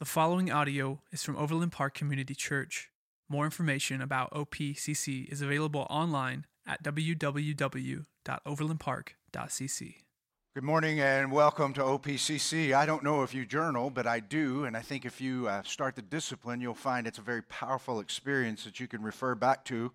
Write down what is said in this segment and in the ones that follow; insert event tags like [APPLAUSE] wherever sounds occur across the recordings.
The following audio is from Overland Park Community Church. More information about OPCC is available online at www.overlandpark.cc. Good morning and welcome to OPCC. I don't know if you journal, but I do, and I think if you uh, start the discipline, you'll find it's a very powerful experience that you can refer back to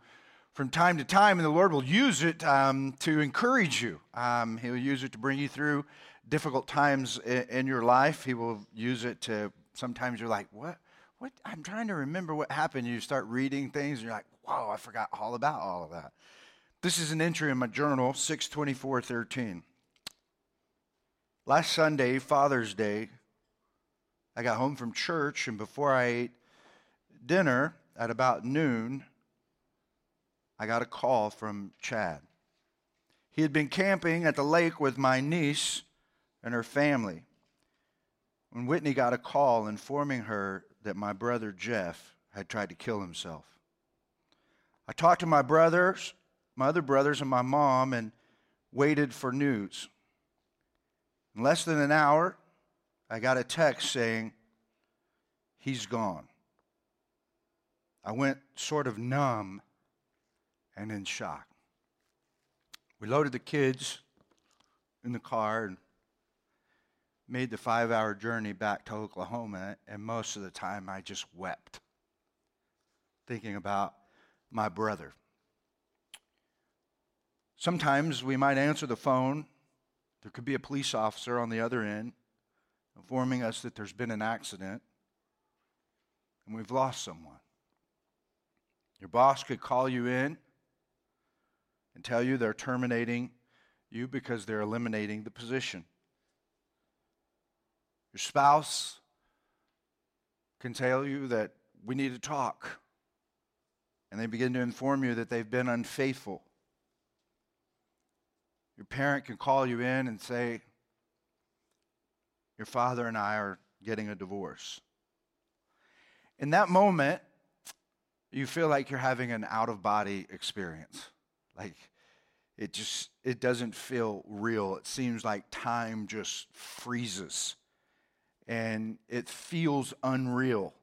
from time to time, and the Lord will use it um, to encourage you. Um, he'll use it to bring you through difficult times in, in your life. He will use it to sometimes you're like, what? What? I'm trying to remember what happened. You start reading things, and you're like, whoa, I forgot all about all of that. This is an entry in my journal, 62413. Last Sunday, Father's Day, I got home from church, and before I ate dinner at about noon, I got a call from Chad. He had been camping at the lake with my niece and her family when Whitney got a call informing her that my brother Jeff had tried to kill himself. I talked to my brothers, my other brothers, and my mom and waited for news. In less than an hour, I got a text saying, He's gone. I went sort of numb and in shock. We loaded the kids in the car and made the five hour journey back to Oklahoma, and most of the time I just wept, thinking about my brother. Sometimes we might answer the phone. There could be a police officer on the other end informing us that there's been an accident and we've lost someone. Your boss could call you in and tell you they're terminating you because they're eliminating the position. Your spouse can tell you that we need to talk. And they begin to inform you that they've been unfaithful. Your parent can call you in and say, Your father and I are getting a divorce. In that moment, you feel like you're having an out of body experience. Like it just it doesn't feel real. It seems like time just freezes and it feels unreal,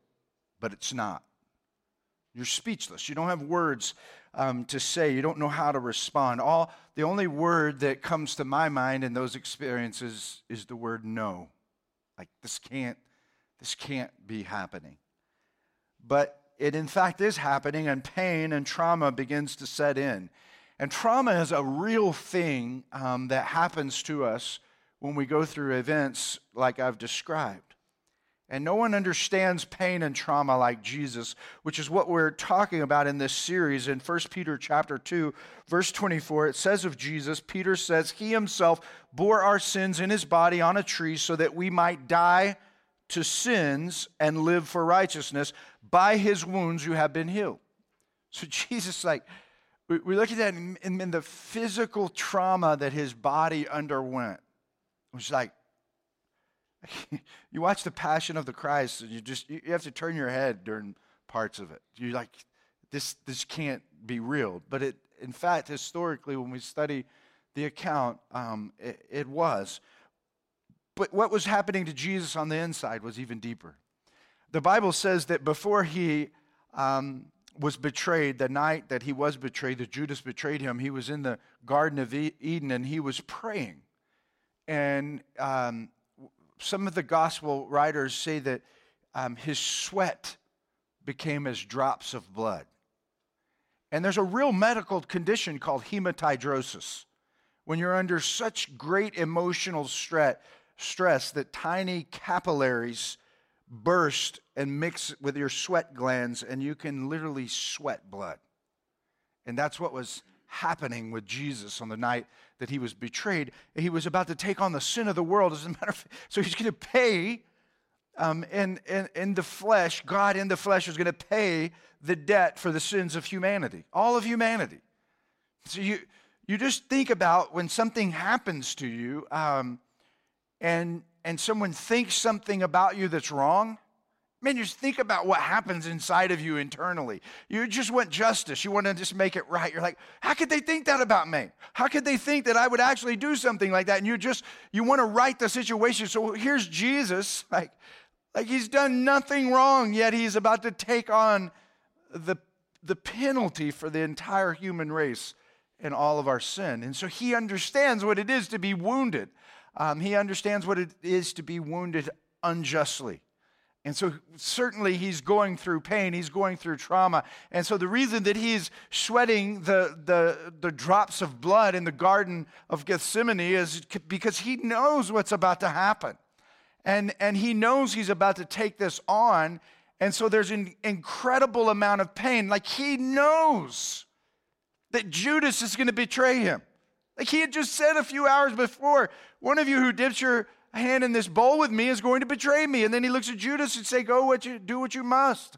but it's not. You're speechless. You don't have words um, to say. You don't know how to respond. All the only word that comes to my mind in those experiences is the word no. Like this can't, this can't be happening. But it in fact is happening, and pain and trauma begins to set in. And trauma is a real thing um, that happens to us when we go through events like I've described. And no one understands pain and trauma like Jesus, which is what we're talking about in this series in 1 Peter chapter 2, verse 24. It says of Jesus, Peter says, He himself bore our sins in his body on a tree so that we might die to sins and live for righteousness. By his wounds you have been healed. So [LAUGHS] Jesus, like, we look at that in, in the physical trauma that his body underwent it was like, [LAUGHS] you watch the Passion of the Christ, and you just you have to turn your head during parts of it. You're like, this this can't be real. But it, in fact, historically, when we study the account, um, it, it was. But what was happening to Jesus on the inside was even deeper. The Bible says that before he um, was betrayed, the night that he was betrayed, that Judas betrayed him, he was in the Garden of Eden and he was praying. And um, some of the gospel writers say that um, his sweat became as drops of blood. And there's a real medical condition called hematidrosis. When you're under such great emotional stress, stress that tiny capillaries burst and mix with your sweat glands, and you can literally sweat blood. And that's what was happening with Jesus on the night that he was betrayed. He was about to take on the sin of the world, as a matter of fact. So he's going to pay um, in, in, in the flesh, God in the flesh is going to pay the debt for the sins of humanity, all of humanity. So you, you just think about when something happens to you um, and, and someone thinks something about you that's wrong Man, you just think about what happens inside of you internally. You just want justice. You want to just make it right. You're like, how could they think that about me? How could they think that I would actually do something like that? And you just, you want to right the situation. So here's Jesus, [LAUGHS] like, Like he's done nothing wrong, yet he's about to take on the, the penalty for the entire human race and all of our sin. And so he understands what it is to be wounded. Um, he understands what it is to be wounded unjustly. And so, certainly, he's going through pain, he's going through trauma. And so, the reason that he's sweating the, the, the drops of blood in the Garden of Gethsemane is because he knows what's about to happen. And, and he knows he's about to take this on. And so, there's an incredible amount of pain. Like, he knows that Judas is going to betray him. Like, he had just said a few hours before, one of you who dips your hand in this bowl with me is going to betray me. And then he looks at Judas and say, Go what you do what you must.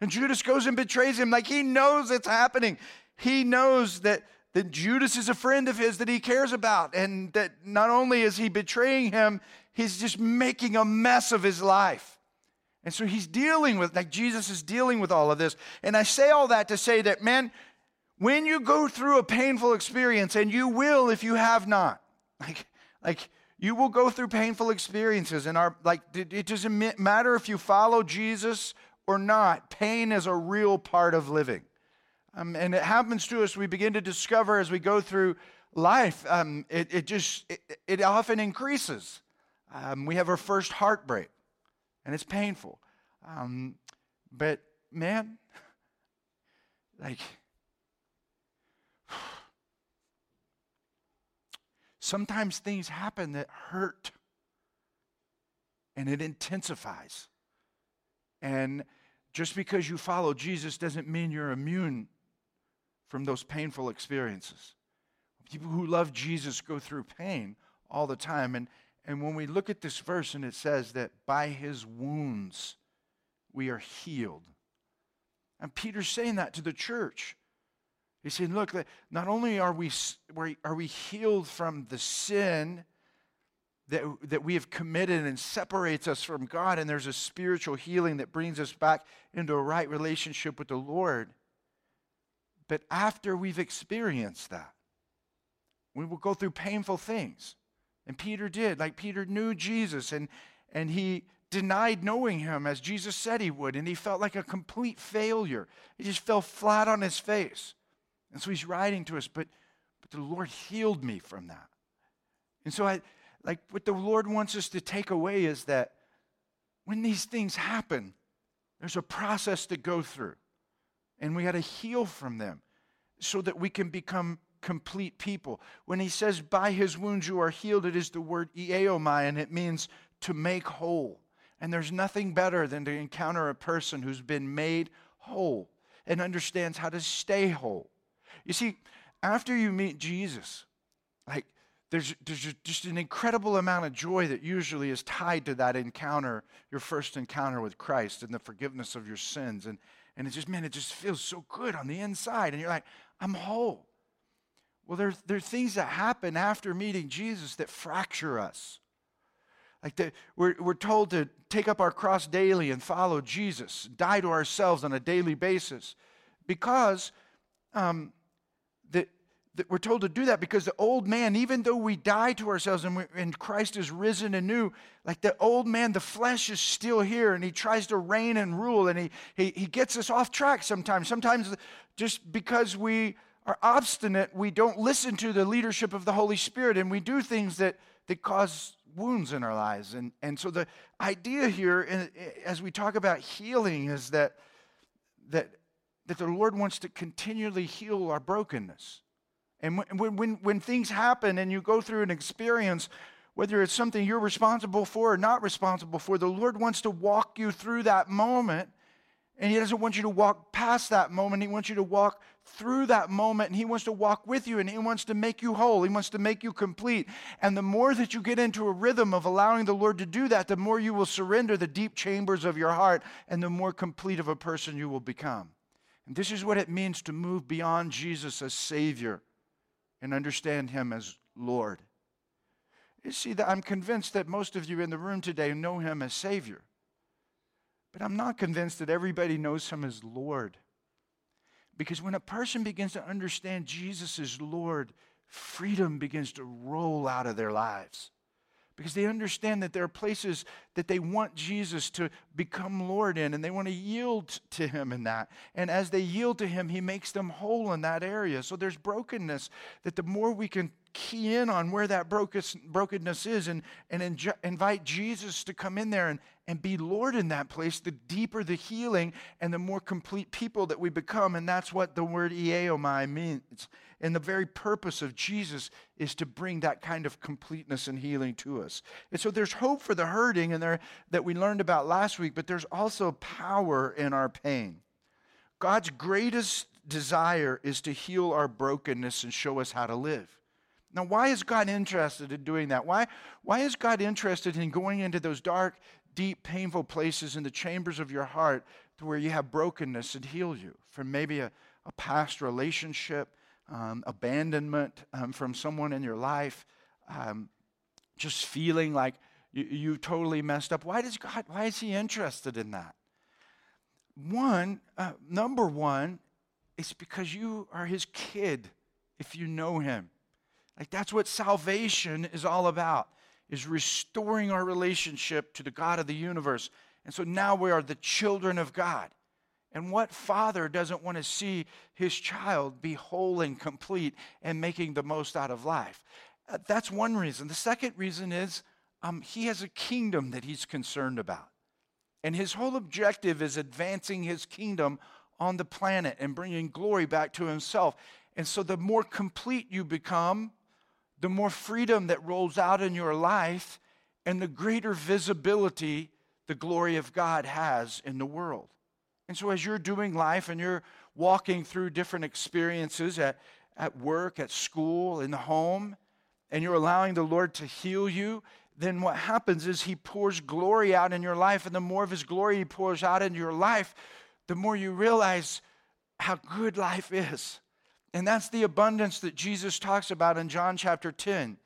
And Judas goes and betrays him. Like he knows it's happening. He knows that, that Judas is a friend of his that he cares about. And that not only is he betraying him, he's just making a mess of his life. And so he's dealing with, like Jesus is dealing with all of this. And I say all that to say that, man, when you go through a painful experience, and you will if you have not, like, like you will go through painful experiences and our like it doesn't matter if you follow jesus or not pain is a real part of living. Um, and it happens to us we begin to discover as we go through life um, it, it just it, it often increases. Um, we have our first heartbreak and it's painful. Um, but man [LAUGHS] like Sometimes things happen that hurt and it intensifies. And just because you follow Jesus doesn't mean you're immune from those painful experiences. People who love Jesus go through pain all the time. And, and when we look at this verse and it says that by his wounds we are healed. And Peter's saying that to the church. He's saying, look, not only are we, are we healed from the sin that, that we have committed and separates us from God, and there's a spiritual healing that brings us back into a right relationship with the Lord. But after we've experienced that, we will go through painful things. And Peter did. Like Peter knew Jesus and, and he denied knowing him as Jesus said he would. And he felt like a complete failure. He just fell flat on his face. And so he's writing to us, but, but the Lord healed me from that. And so I like what the Lord wants us to take away is that when these things happen, there's a process to go through. And we got to heal from them so that we can become complete people. When he says, by his wounds you are healed, it is the word iaomai, and it means to make whole. And there's nothing better than to encounter a person who's been made whole and understands how to stay whole. You see, after you meet Jesus, like there's, there's just an incredible amount of joy that usually is tied to that encounter, your first encounter with Christ and the forgiveness of your sins. And, and it just, man, it just feels so good on the inside. And you're like, I'm whole. Well, there, there are things that happen after meeting Jesus that fracture us. Like the, we're, we're told to take up our cross daily and follow Jesus, die to ourselves on a daily basis. Because um, that we're told to do that because the old man, even though we die to ourselves and, and, Christ is risen anew, like the old man, the flesh is still here and he tries to reign and rule and he, he, he gets us off track sometimes. Sometimes just because we are obstinate, we don't listen to the leadership of the Holy Spirit and we do things that, that cause wounds in our lives. And, and so the idea here, as we talk about healing, is that, that, that the Lord wants to continually heal our brokenness. And when, when, when things happen and you go through an experience, whether it's something you're responsible for or not responsible for, the Lord wants to walk you through that moment. And He doesn't want you to walk past that moment. He wants you to walk through that moment. And He wants to walk with you and He wants to make you whole. He wants to make you complete. And the more that you get into a rhythm of allowing the Lord to do that, the more you will surrender the deep chambers of your heart and the more complete of a person you will become. And this is what it means to move beyond Jesus as Savior and understand Him as Lord. You see, that I'm convinced that most of you in the room today know Him as Savior. But I'm not convinced that everybody knows Him as Lord. Because when a person begins to understand Jesus as Lord, freedom begins to roll out of their lives. Because they understand that there are places that they want Jesus to become Lord in and they want to yield to Him in that. And as they yield to Him, He makes them whole in that area. So there's brokenness that the more we can key in on where that brokenness is and, and invite Jesus to come in there and, and be Lord in that place, the deeper the healing and the more complete people that we become. And that's what the word iaomai means. And the very purpose of Jesus is to bring that kind of completeness and healing to us. And so there's hope for the hurting and there that we learned about last week, but there's also power in our pain. God's greatest desire is to heal our brokenness and show us how to live. Now, why is God interested in doing that? Why, why is God interested in going into those dark, deep, painful places in the chambers of your heart to where you have brokenness and heal you from maybe a, a past relationship, um, abandonment um, from someone in your life, um, just feeling like you, you totally messed up? Why does God, why is He interested in that? One, uh, number one, it's because you are His kid if you know Him. Like that's what salvation is all about, is restoring our relationship to the God of the universe. And so now we are the children of God. And what father doesn't want to see his child be whole and complete and making the most out of life? Uh, that's one reason. The second reason is um, he has a kingdom that he's concerned about. And his whole objective is advancing his kingdom on the planet and bringing glory back to himself. And so the more complete you become, the more freedom that rolls out in your life and the greater visibility the glory of God has in the world. And so, as you're doing life and you're walking through different experiences at, at work, at school, in the home, and you're allowing the Lord to heal you, then what happens is He pours glory out in your life. And the more of His glory He pours out in your life, the more you realize how good life is. And that's the abundance that Jesus talks about in John chapter 10.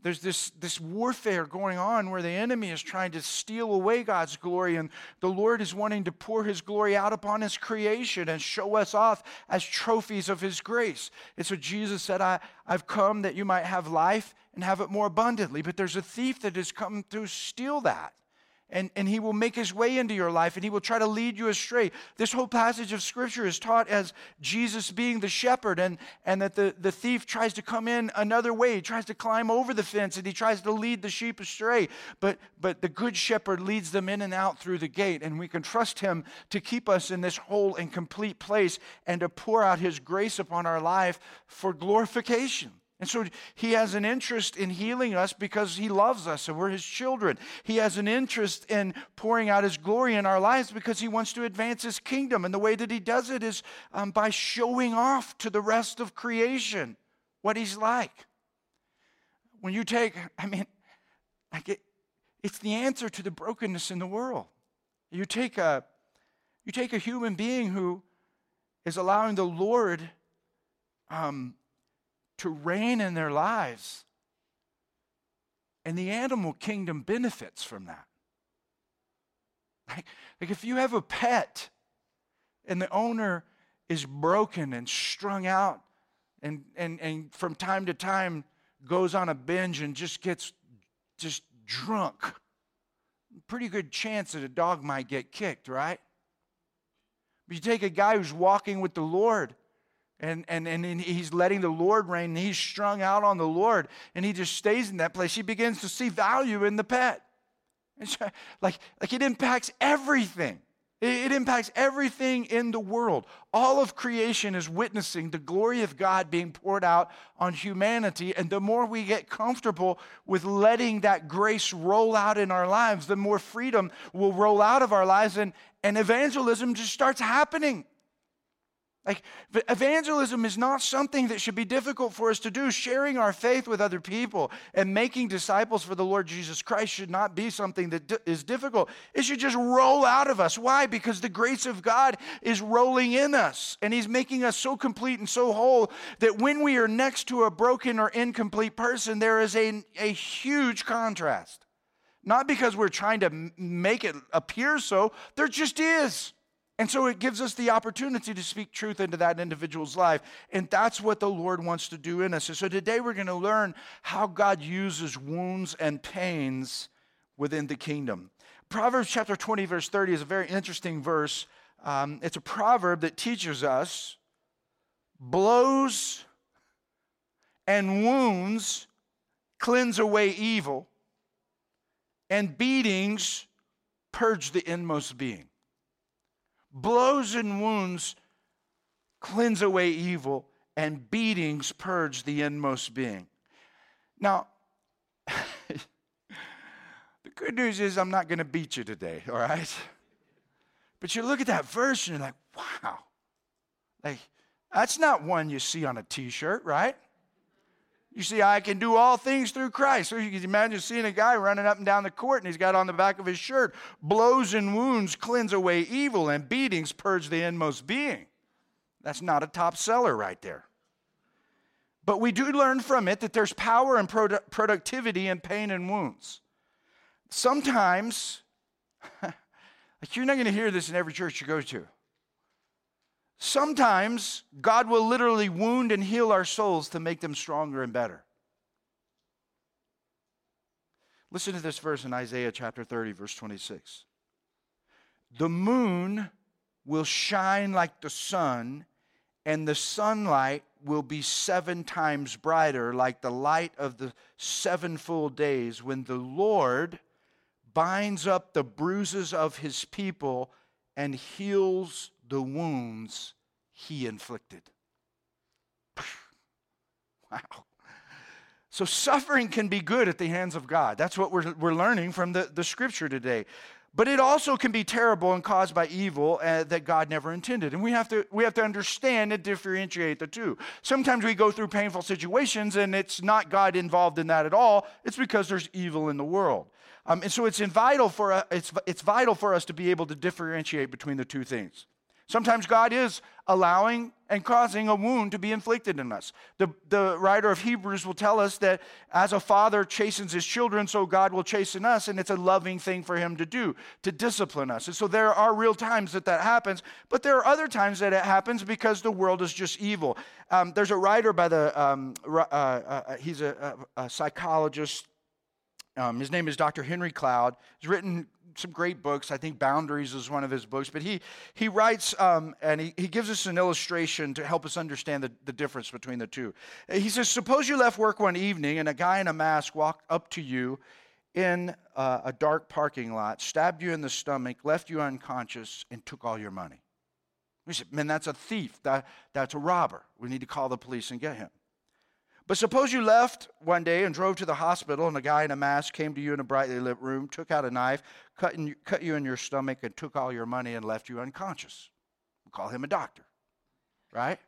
There's this, this warfare going on where the enemy is trying to steal away God's glory, and the Lord is wanting to pour his glory out upon his creation and show us off as trophies of his grace. And so Jesus said, I, I've come that you might have life and have it more abundantly. But there's a thief that has come to steal that and, and he will make his way into your life and he will try to lead you astray. This whole passage of scripture is taught as Jesus being the shepherd and, and that the, the thief tries to come in another way. He tries to climb over the fence and he tries to lead the sheep astray. But, but the good shepherd leads them in and out through the gate and we can trust him to keep us in this whole and complete place and to pour out his grace upon our life for glorification. And so he has an interest in healing us because he loves us and we're his children. He has an interest in pouring out his glory in our lives because he wants to advance his kingdom. And the way that he does it is um, by showing off to the rest of creation what he's like. When you take, I mean, like it, it's the answer to the brokenness in the world. You take a, you take a human being who is allowing the Lord um, to reign in their lives. And the animal kingdom benefits from that. Like, like if you have a pet and the owner is broken and strung out and, and, and from time to time goes on a binge and just gets just drunk, pretty good chance that a dog might get kicked, right? But you take a guy who's walking with the Lord and, and, and he's letting the Lord reign, and he's strung out on the Lord, and he just stays in that place. He begins to see value in the pet. Like, like it impacts everything. It, it impacts everything in the world. All of creation is witnessing the glory of God being poured out on humanity. And the more we get comfortable with letting that grace roll out in our lives, the more freedom will roll out of our lives, and, and evangelism just starts happening. Like, evangelism is not something that should be difficult for us to do. Sharing our faith with other people and making disciples for the Lord Jesus Christ should not be something that is difficult. It should just roll out of us. Why? Because the grace of God is rolling in us, and He's making us so complete and so whole that when we are next to a broken or incomplete person, there is a, a huge contrast. Not because we're trying to make it appear so, there just is. And so it gives us the opportunity to speak truth into that individual's life. And that's what the Lord wants to do in us. And so today we're going to learn how God uses wounds and pains within the kingdom. Proverbs chapter 20, verse 30 is a very interesting verse. Um, it's a proverb that teaches us blows and wounds cleanse away evil, and beatings purge the inmost being. Blows and wounds cleanse away evil, and beatings purge the inmost being. Now, [LAUGHS] the good news is I'm not going to beat you today, all right? But you look at that verse and you're like, wow. Like, that's not one you see on a t shirt, right? You see, I can do all things through Christ. So you can imagine seeing a guy running up and down the court and he's got on the back of his shirt, blows and wounds cleanse away evil, and beatings purge the inmost being. That's not a top seller right there. But we do learn from it that there's power and produ- productivity in pain and wounds. Sometimes, [LAUGHS] like you're not going to hear this in every church you go to. Sometimes God will literally wound and heal our souls to make them stronger and better. Listen to this verse in Isaiah chapter 30, verse 26. The moon will shine like the sun, and the sunlight will be seven times brighter, like the light of the seven full days, when the Lord binds up the bruises of his people and heals the wounds he inflicted. wow. So, suffering can be good at the hands of God. That's what we're, we're learning from the, the scripture today. But it also can be terrible and caused by evil uh, that God never intended. And we have, to, we have to understand and differentiate the two. Sometimes we go through painful situations and it's not God involved in that at all, it's because there's evil in the world. Um, and so it's, vital for, uh, it's, it's vital for us to be able to differentiate between the two things. Sometimes God is allowing and causing a wound to be inflicted in us. The, the writer of Hebrews will tell us that as a father chastens his children, so God will chasten us, and it's a loving thing for him to do, to discipline us. And so there are real times that that happens, but there are other times that it happens because the world is just evil. Um, there's a writer by the, um, uh, uh, he's a, a, a psychologist. Um, his name is Dr. Henry Cloud. He's written some great books. I think Boundaries is one of his books. But he, he writes um, and he, he gives us an illustration to help us understand the, the difference between the two. He says, Suppose you left work one evening and a guy in a mask walked up to you in uh, a dark parking lot, stabbed you in the stomach, left you unconscious, and took all your money. We said, Man, that's a thief. That, that's a robber. We need to call the police and get him. But suppose you left one day and drove to the hospital, and a guy in a mask came to you in a brightly lit room, took out a knife, cut, in, cut you in your stomach, and took all your money and left you unconscious. We call him a doctor, right?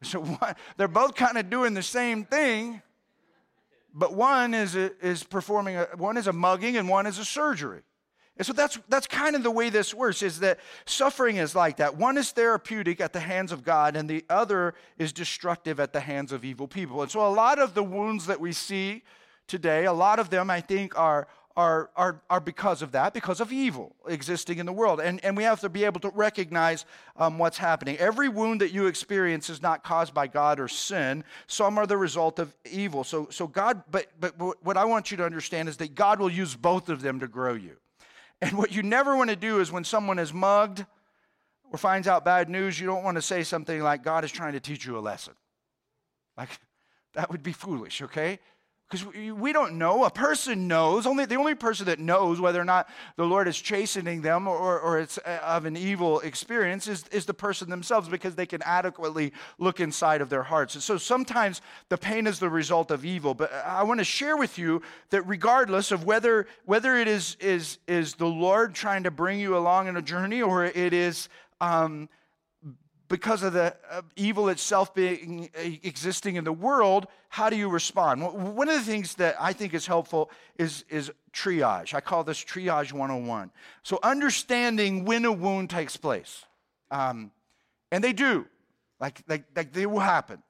So [LAUGHS] they're both kind of doing the same thing, but one is, a, is performing, a, one is a mugging and one is a surgery. And so that's, that's kind of the way this works is that suffering is like that. One is therapeutic at the hands of God, and the other is destructive at the hands of evil people. And so a lot of the wounds that we see today, a lot of them I think are, are, are, are because of that, because of evil existing in the world. And, and we have to be able to recognize um, what's happening. Every wound that you experience is not caused by God or sin, some are the result of evil. So, so God, but, but what I want you to understand is that God will use both of them to grow you. And what you never want to do is when someone is mugged or finds out bad news, you don't want to say something like, God is trying to teach you a lesson. Like, [LAUGHS] that would be foolish, okay? Because we don't know. A person knows. Only the only person that knows whether or not the Lord is chastening them or, or it's uh, of an evil experience is, is the person themselves because they can adequately look inside of their hearts. And so sometimes the pain is the result of evil. But I want to share with you that regardless of whether whether it is is is the Lord trying to bring you along in a journey or it is um, because of the uh, evil itself being uh, existing in the world, how do you respond? One of the things that I think is helpful is, is triage. I call this triage 101. So understanding when a wound takes place. Um, and they do, like, like, like they will happen.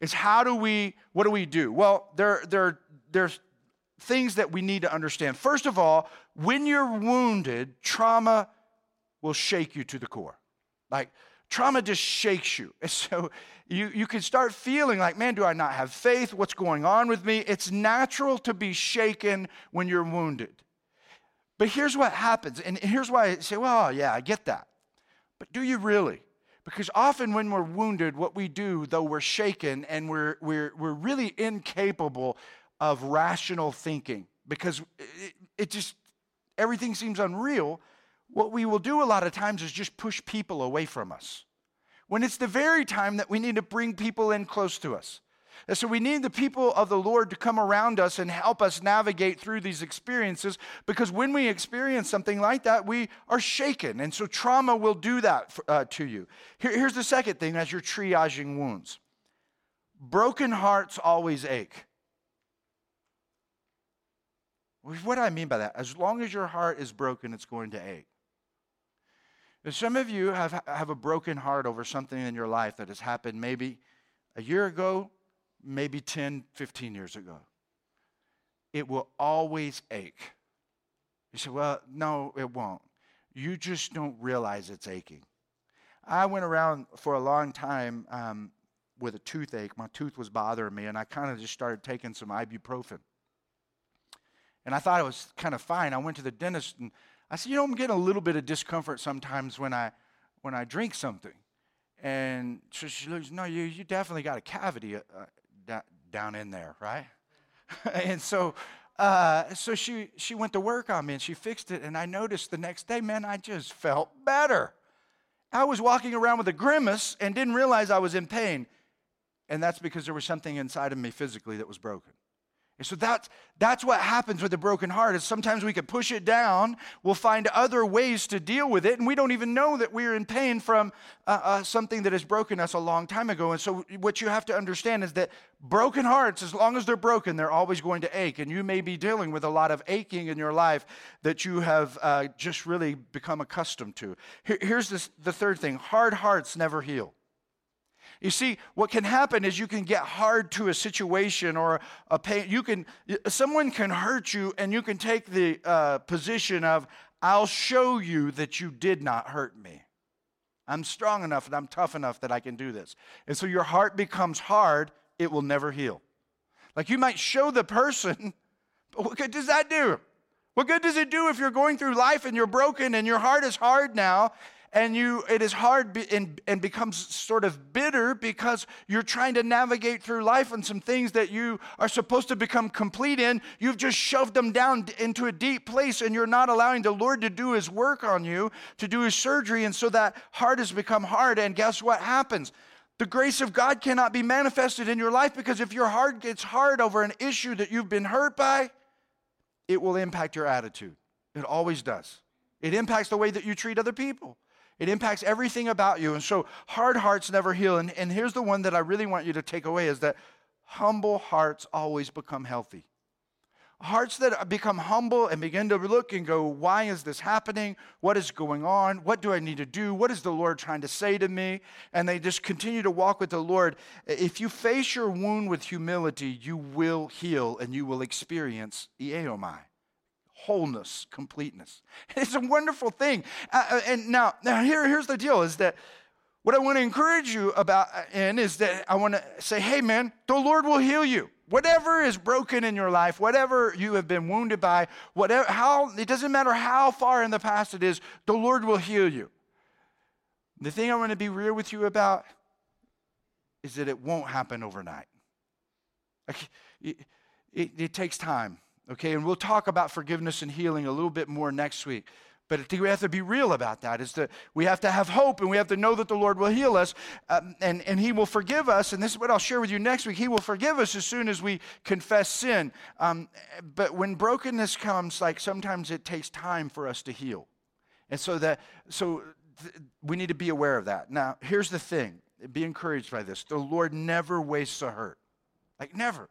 is how do we, what do we do? Well, there, there, there's things that we need to understand. First of all, when you're wounded, trauma will shake you to the core. Like trauma just shakes you. And [LAUGHS] so you, you can start feeling like, man, do I not have faith? What's going on with me? It's natural to be shaken when you're wounded. But here's what happens. And here's why I say, well, yeah, I get that. But do you really? Because often when we're wounded, what we do, though we're shaken and we're, we're, we're really incapable of rational thinking because it, it just, everything seems unreal, what we will do a lot of times is just push people away from us. When it's the very time that we need to bring people in close to us. And so we need the people of the Lord to come around us and help us navigate through these experiences because when we experience something like that, we are shaken. And so trauma will do that for, uh, to you. Here, here's the second thing as you're triaging wounds broken hearts always ache. What I mean by that? As long as your heart is broken, it's going to ache. Some of you have, have a broken heart over something in your life that has happened maybe a year ago, maybe 10, 15 years ago. It will always ache. You say, well, no, it won't. You just don't realize it's aching. I went around for a long time um, with a toothache. My tooth was bothering me, and I kind of just started taking some ibuprofen. And I thought it was kind of fine. I went to the dentist, and I said, you know, I'm getting a little bit of discomfort sometimes when I when I drink something. And so she looks, no, you, you definitely got a cavity. Uh, down in there, right? [LAUGHS] and so, uh, so she she went to work on me and she fixed it, and I noticed the next day, man, I just felt better. I was walking around with a grimace and didn't realize I was in pain, and that's because there was something inside of me physically that was broken. And so that's, that's what happens with a broken heart is sometimes we can push it down. We'll find other ways to deal with it, and we don't even know that we're in pain from uh, uh, something that has broken us a long time ago. And so what you have to understand is that broken hearts, as long as they're broken, they're always going to ache. And you may be dealing with a lot of aching in your life that you have uh, just really become accustomed to. Here, here's this, the third thing hard hearts never heal. You see, what can happen is you can get hard to a situation or a pain. You can, someone can hurt you, and you can take the uh, position of, I'll show you that you did not hurt me. I'm strong enough and I'm tough enough that I can do this. And so your heart becomes hard, it will never heal. Like you might show the person, but what good does that do? What good does it do if you're going through life and you're broken and your heart is hard now and you it is hard be, and, and becomes sort of bitter because you're trying to navigate through life and some things that you are supposed to become complete in you've just shoved them down into a deep place and you're not allowing the lord to do his work on you to do his surgery and so that heart has become hard and guess what happens the grace of God cannot be manifested in your life because if your heart gets hard over an issue that you've been hurt by, it will impact your attitude. It always does. It impacts the way that you treat other people. It impacts everything about you. And so hard hearts never heal. And, and here's the one that I really want you to take away is that humble hearts always become healthy. Hearts that become humble and begin to look and go, why is this happening? What is going on? What do I need to do? What is the Lord trying to say to me? And they just continue to walk with the Lord. If you face your wound with humility, you will heal and you will experience iaomai wholeness, completeness. [LAUGHS] It's a wonderful thing. Uh, uh, and now, now here, here's the deal is that what I want to encourage you about uh, in is that I want to say, hey man, the Lord will heal you. Whatever is broken in your life, whatever you have been wounded by, whatever how it doesn't matter how far in the past it is, the Lord will heal you. The thing I want to be real with you about is that it won't happen overnight. It, it, it takes time. Okay, and we'll talk about forgiveness and healing a little bit more next week. But I think we have to be real about that. Is that we have to have hope and we have to know that the Lord will heal us um, and, and He will forgive us. And this is what I'll share with you next week. He will forgive us as soon as we confess sin. Um, but when brokenness comes, like sometimes it takes time for us to heal. And so that so th- we need to be aware of that. Now, here's the thing. Be encouraged by this. The Lord never wastes a hurt. Like never.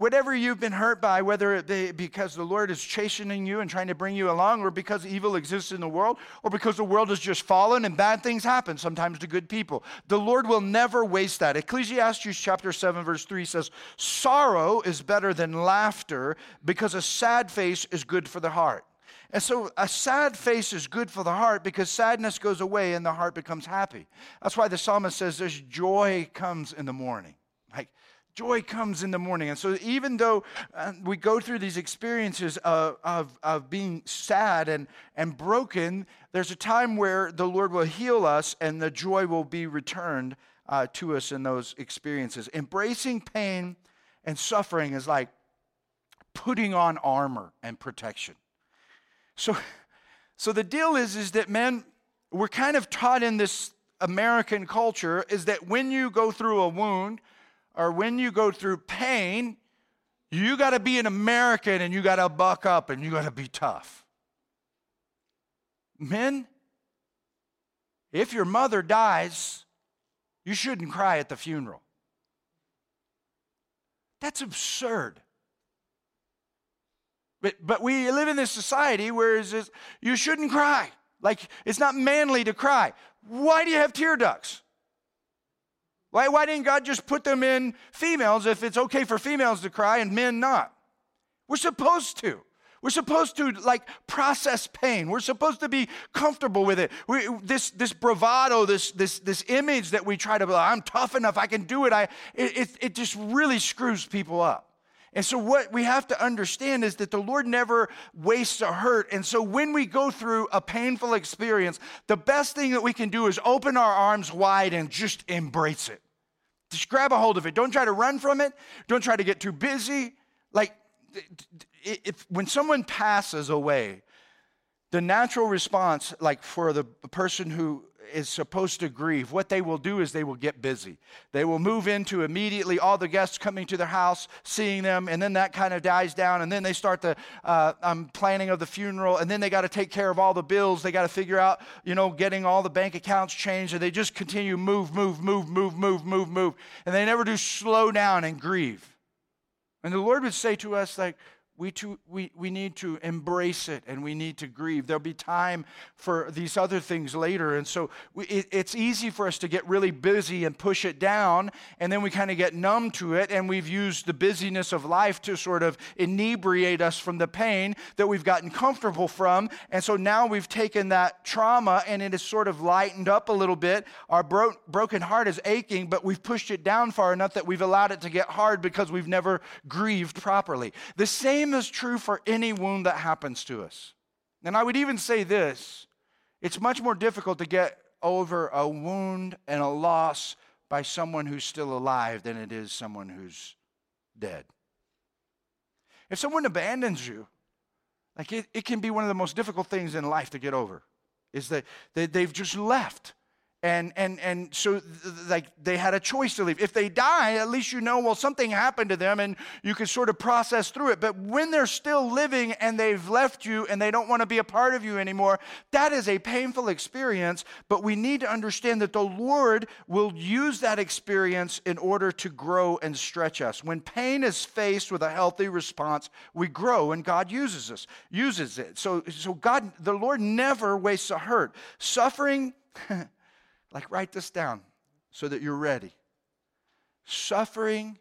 Whatever you've been hurt by, whether it be because the Lord is chastening you and trying to bring you along, or because evil exists in the world, or because the world has just fallen and bad things happen sometimes to good people, the Lord will never waste that. Ecclesiastes chapter 7, verse 3 says, Sorrow is better than laughter because a sad face is good for the heart. And so a sad face is good for the heart because sadness goes away and the heart becomes happy. That's why the psalmist says there's joy comes in the morning. Like joy comes in the morning. And so even though uh, we go through these experiences of, of, of being sad and, and broken, there's a time where the Lord will heal us and the joy will be returned uh, to us in those experiences. Embracing pain and suffering is like putting on armor and protection. So, [LAUGHS] so the deal is, is that men, we're kind of taught in this American culture is that when you go through a wound or when you go through pain, you got to be an American and you got to buck up and you got to be tough. Men, if your mother dies, you shouldn't cry at the funeral. That's absurd. But, but we live in this society where just, you shouldn't cry. Like, it's not manly to cry. Why do you have tear ducts? Why, why didn't God just put them in females if it's okay for females to cry and men not? We're supposed to. We're supposed to like process pain. We're supposed to be comfortable with it. We, this, this bravado, this, this, this image that we try to, I'm tough enough, I can do it. I, it, it, it just really screws people up. And so, what we have to understand is that the Lord never wastes a hurt. And so, when we go through a painful experience, the best thing that we can do is open our arms wide and just embrace it. Just grab a hold of it. Don't try to run from it. Don't try to get too busy. Like, if, when someone passes away, the natural response, like for the person who is supposed to grieve, what they will do is they will get busy. They will move into immediately all the guests coming to their house, seeing them, and then that kind of dies down. And then they start the uh, um, planning of the funeral, and then they got to take care of all the bills. They got to figure out, you know, getting all the bank accounts changed, and they just continue move, move, move, move, move, move, move, and they never do slow down and grieve. And the Lord would say to us, like, we, to, we, we need to embrace it and we need to grieve. There'll be time for these other things later. And so we, it, it's easy for us to get really busy and push it down, and then we kind of get numb to it, and we've used the busyness of life to sort of inebriate us from the pain that we've gotten comfortable from. And so now we've taken that trauma and it has sort of lightened up a little bit. Our bro- broken heart is aching, but we've pushed it down far enough that we've allowed it to get hard because we've never grieved properly. The same same is true for any wound that happens to us. And I would even say this it's much more difficult to get over a wound and a loss by someone who's still alive than it is someone who's dead. If someone abandons you, like it, it can be one of the most difficult things in life to get over, is that they, they've just left and and and so like they had a choice to leave. If they die at least you know well something happened to them and you can sort of process through it. But when they're still living and they've left you and they don't want to be a part of you anymore that is a painful experience. But we need to understand that the lord will use that experience in order to grow and stretch us. When pain is faced with a healthy response we grow and god uses us uses it. So so god the lord never wastes a hurt. Suffering [LAUGHS] Like, write this down so that you're ready. Suffering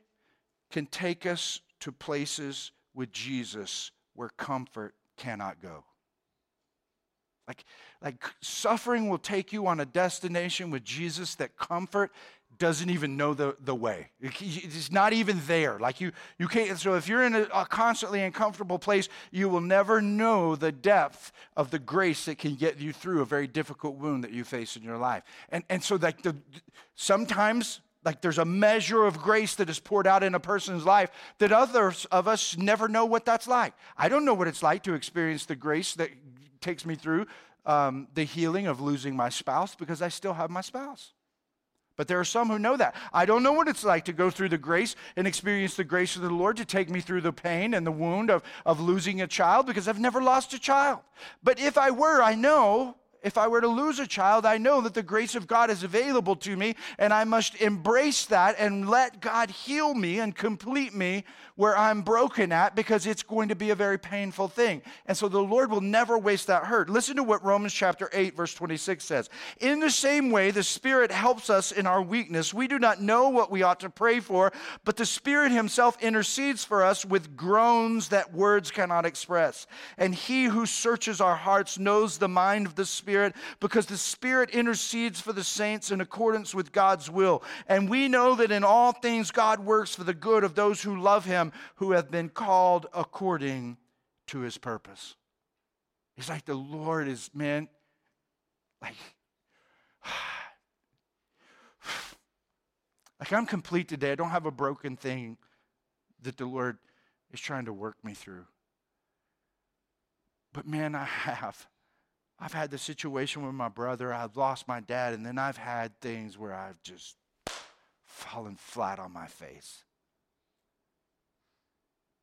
can take us to places with Jesus where comfort cannot go. Like, like suffering will take you on a destination with Jesus that comfort doesn't even know the, the way. It's not even there. Like you, you can't. So if you're in a, a, constantly uncomfortable place, you will never know the depth of the grace that can get you through a very difficult wound that you face in your life. And and so like the sometimes like there's a measure of grace that is poured out in a person's life that others of us never know what that's like. I don't know what it's like to experience the grace that takes me through um, the healing of losing my spouse because I still have my spouse. But there are some who know that. I don't know what it's like to go through the grace and experience the grace of the Lord to take me through the pain and the wound of, of losing a child because I've never lost a child. But if I were, I know if I were to lose a child, I know that the grace of God is available to me, and I must embrace that and let God heal me and complete me where I'm broken at because it's going to be a very painful thing. And so the Lord will never waste that hurt. Listen to what Romans chapter 8, verse 26 says. In the same way, the Spirit helps us in our weakness. We do not know what we ought to pray for, but the Spirit Himself intercedes for us with groans that words cannot express. And He who searches our hearts knows the mind of the Spirit because the Spirit intercedes for the saints in accordance with God's will. And we know that in all things God works for the good of those who love Him who have been called according to his purpose. It's like the Lord is, man, like, [SIGHS] like I'm complete today. I don't have a broken thing that the Lord is trying to work me through. But man, I [LAUGHS] have. I've had the situation with my brother. I've lost my dad, and then I've had things where I've just fallen flat on my face.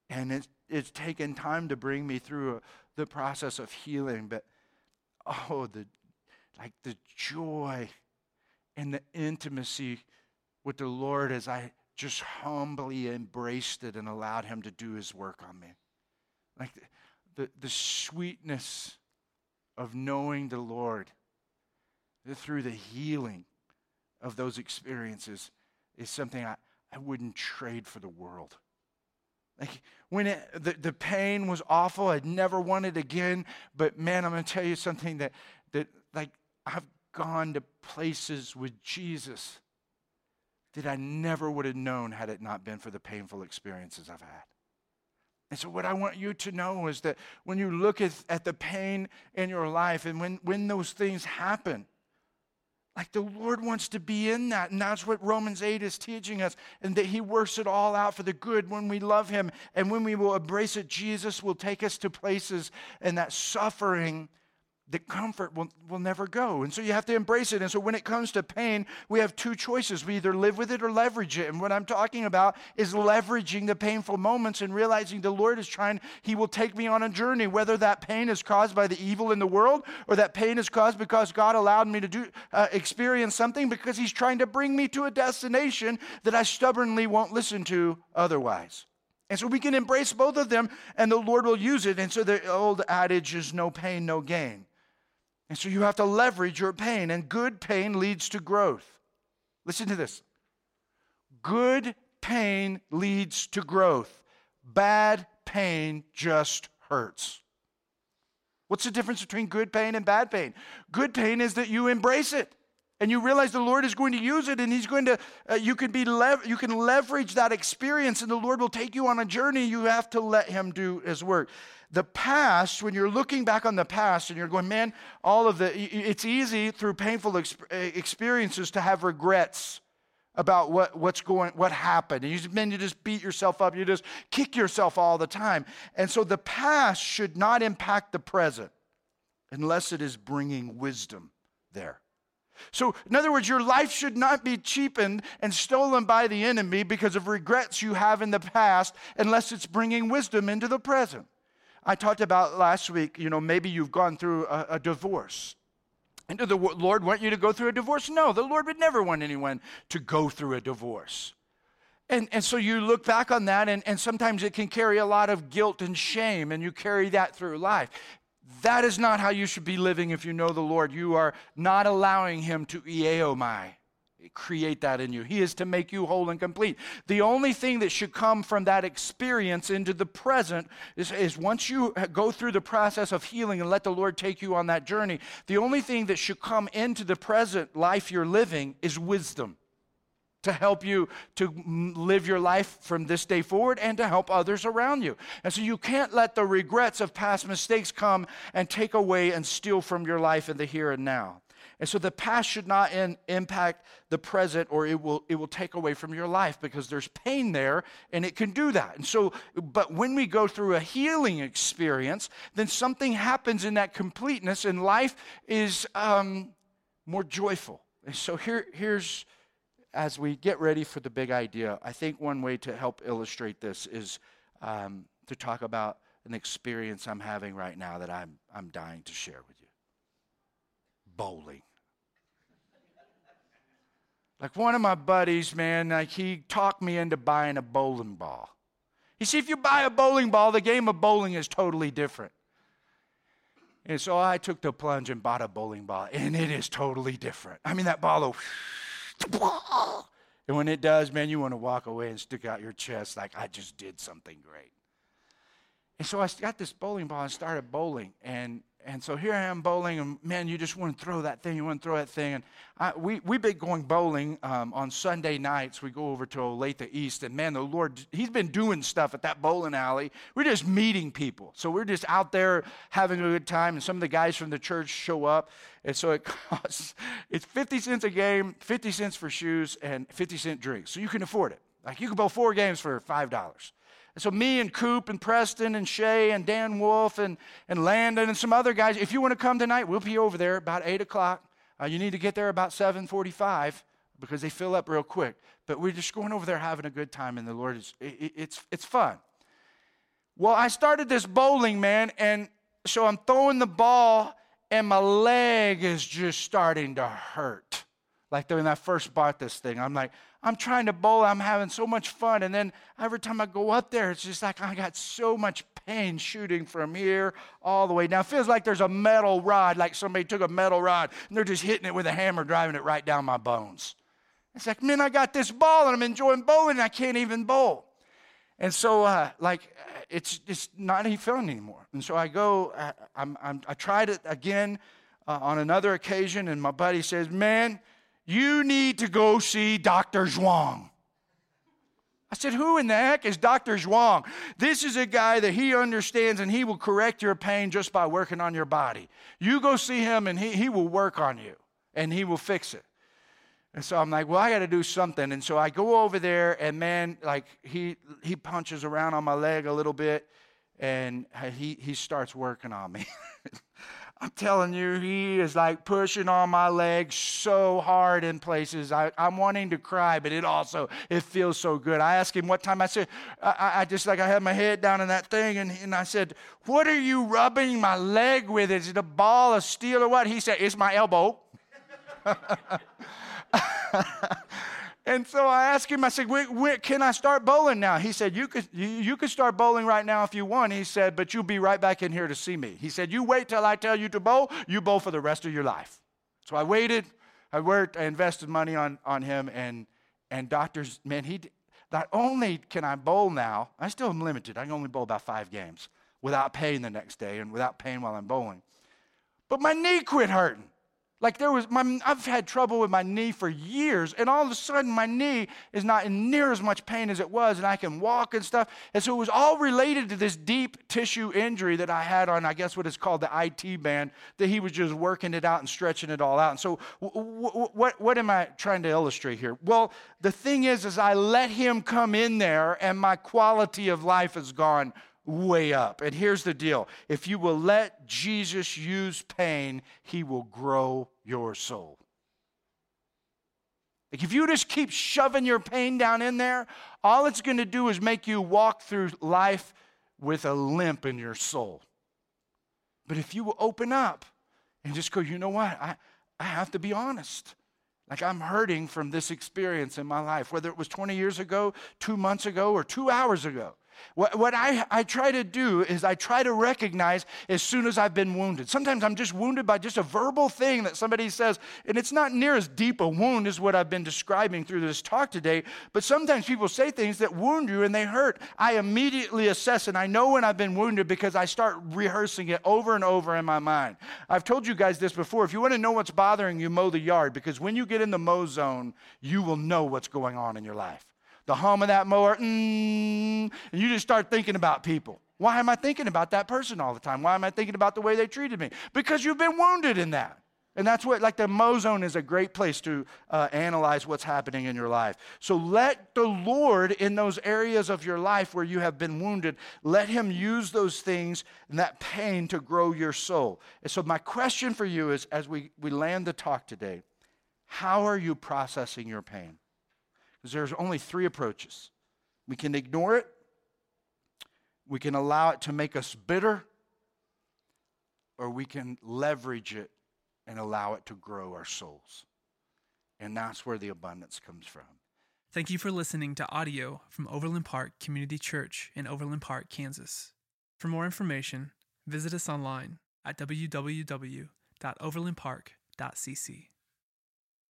And it's, it's taken time to bring me through a, the process of healing, but oh, the like the joy and the intimacy with the Lord as I just humbly embraced it and allowed Him to do His work on me. Like the, the, the sweetness of knowing the Lord through the healing of those experiences is something I, I wouldn't trade for the world. Like when it, the, the pain was awful, I'd never want it again. But man, I'm going to tell you something that, that like I've gone to places with Jesus that I never would have known had it not been for the painful experiences I've had. And so, what I want you to know is that when you look at, at the pain in your life and when, when those things happen, like the Lord wants to be in that. And that's what Romans 8 is teaching us. And that He works it all out for the good when we love Him. And when we will embrace it, Jesus will take us to places and that suffering the comfort will, will never go. And so you have to embrace it. And so when it comes to pain, we have two choices. We either live with it or leverage it. And what I'm talking about is leveraging the painful moments and realizing the Lord is trying, He will take me on a journey, whether that pain is caused by the evil in the world or that pain is caused because God allowed me to do, uh, experience something because He's trying to bring me to a destination that I stubbornly won't listen to otherwise. And so we can embrace both of them and the Lord will use it. And so the old adage is no pain, no gain. And so you have to leverage your pain, and good pain leads to growth. Listen to this good pain leads to growth, bad pain just hurts. What's the difference between good pain and bad pain? Good pain is that you embrace it and you realize the Lord is going to use it and he's going to uh, you can be lev- you can leverage that experience and the Lord will take you on a journey you have to let him do his work the past, when you're looking back on the past and you're going, man, all of the, it's easy through painful experiences to have regrets about what, what's going, what happened. And you man, you just beat yourself up. You just kick yourself all the time. And so the past should not impact the present unless it is bringing wisdom there. So, in other words, your life should not be cheapened and stolen by the enemy because of regrets you have in the past unless it's bringing wisdom into the present. I talked about last week, you know, maybe you've gone through a, a divorce. And did the Lord want you to go through a divorce? No, the Lord would never want anyone to go through a divorce. And, and so you look back on that, and, and sometimes it can carry a lot of guilt and shame, and you carry that through life. That is not how you should be living if you know the Lord. You are not allowing Him to iaomai, create that in you. He is to make you whole and complete. The only thing that should come from that experience into the present is, is once you go through the process of healing and let the Lord take you on that journey, the only thing that should come into the present life you're living is wisdom to help you to live your life from this day forward and to help others around you. And so you can't let the regrets of past mistakes come and take away and steal from your life in the here and now. And so the past should not in, impact the present or it will, it will take away from your life because there's pain there and it can do that. And so, but when we go through a healing experience, then something happens in that completeness and life is um, more joyful. And so here, here's, as we get ready for the big idea, I think one way to help illustrate this is um, to talk about an experience I'm having right now that I'm, I'm dying to share with you. bowling. Like one of my buddies, man, like he talked me into buying a bowling ball. You see, if you buy a bowling ball, the game of bowling is totally different. And so I took the plunge and bought a bowling ball, and it is totally different. I mean, that ball, will, and when it does, man, you want to walk away and stick out your chest like I just did something great. And so I got this bowling ball and started bowling, and and so here I am bowling, and man, you just want to throw that thing. You want to throw that thing. And I, we, we've been going bowling um, on Sunday nights. We go over to Olathe East, and man, the Lord, He's been doing stuff at that bowling alley. We're just meeting people. So we're just out there having a good time, and some of the guys from the church show up. And so it [LAUGHS] costs, it's 50 cents a game, 50 cents for shoes, and 50 cent drinks. So you can afford it. Like you can bowl four games for $5. And so me and Coop and Preston and Shay and Dan Wolf and, and Landon and some other guys, if you want to come tonight, we'll be over there about 8 o'clock. Uh, you need to get there about 745 because they fill up real quick. But we're just going over there having a good time, and the Lord is, it, it's, it's fun. Well, I started this bowling, man, and so I'm throwing the ball, and my leg is just starting to hurt. Like when I first bought this thing, I'm like, I'm trying to bowl. I'm having so much fun. And then every time I go up there, it's just like I got so much pain shooting from here all the way down. It feels like there's a metal rod, like somebody took a metal rod and they're just hitting it with a hammer, driving it right down my bones. It's like, man, I got this ball and I'm enjoying bowling and I can't even bowl. And so, uh, like, it's it's not any fun anymore. And so I go, uh, I'm, I'm, i tried it again uh, on another occasion, and my buddy says, man, you need to go see Dr. Zhuang. I said, Who in the heck is Dr. Zhuang? This is a guy that he understands and he will correct your pain just by working on your body. You go see him and he, he will work on you and he will fix it. And so I'm like, well, I got to do something. And so I go over there, and man, like he he punches around on my leg a little bit, and he he starts working on me. [LAUGHS] I'm telling you, he is like pushing on my legs so hard in places. I, am wanting to cry, but it also it feels so good. I asked him what time. I said, I, I just like I had my head down in that thing, and, and I said, "What are you rubbing my leg with? Is it a ball of steel or what?" He said, "It's my elbow." [LAUGHS] [LAUGHS] And so I asked him, I said, can I start bowling now? He said, you could, you, could start bowling right now if you want. He said, but you'll be right back in here to see me. He said, you wait till I tell you to bowl, you bowl for the rest of your life. So I waited, I worked, I invested money on, on him, and, and doctors, man, he, not only can I bowl now, I still am limited. I can only bowl about five games without pain the next day and without pain while I'm bowling. But my knee quit hurting. Like there was, my, I've had trouble with my knee for years, and all of a sudden my knee is not in near as much pain as it was, and I can walk and stuff. And so it was all related to this deep tissue injury that I had on, I guess, what is called the IT band, that he was just working it out and stretching it all out. And so, w- w- what, what am I trying to illustrate here? Well, the thing is, is I let him come in there, and my quality of life is gone way up. And here's the deal if you will let Jesus use pain, he will grow your soul. Like if you just keep shoving your pain down in there, all it's going to do is make you walk through life with a limp in your soul. But if you will open up and just go, you know what? I, I have to be honest. Like I'm hurting from this experience in my life, whether it was 20 years ago, two months ago, or two hours ago. What, what I, I try to do is I try to recognize as soon as I've been wounded. Sometimes I'm just wounded by just a verbal thing that somebody says, and it's not near as deep a wound as what I've been describing through this talk today, but sometimes people say things that wound you and they hurt. I immediately assess and I know when I've been wounded because I start rehearsing it over and over in my mind. I've told you guys this before. If you want to know what's bothering you, mow the yard because when you get in the mow zone, you will know what's going on in your life the hum of that mower, mm, and you just start thinking about people. Why am I thinking about that person all the time? Why am I thinking about the way they treated me? Because you've been wounded in that. And that's what, like, the Mo Zone is a great place to uh, analyze what's happening in your life. So let the Lord, in those areas of your life where you have been wounded, let Him use those things and that pain to grow your soul. And so, my question for you is as we, we land the talk today, how are you processing your pain? Because there's only three approaches. We can ignore it, we can allow it to make us bitter, or we can leverage it and allow it to grow our souls. And that's where the abundance comes from. Thank you for listening to audio from Overland Park Community Church in Overland Park, Kansas. For more information, visit us online at www.overlandpark.cc.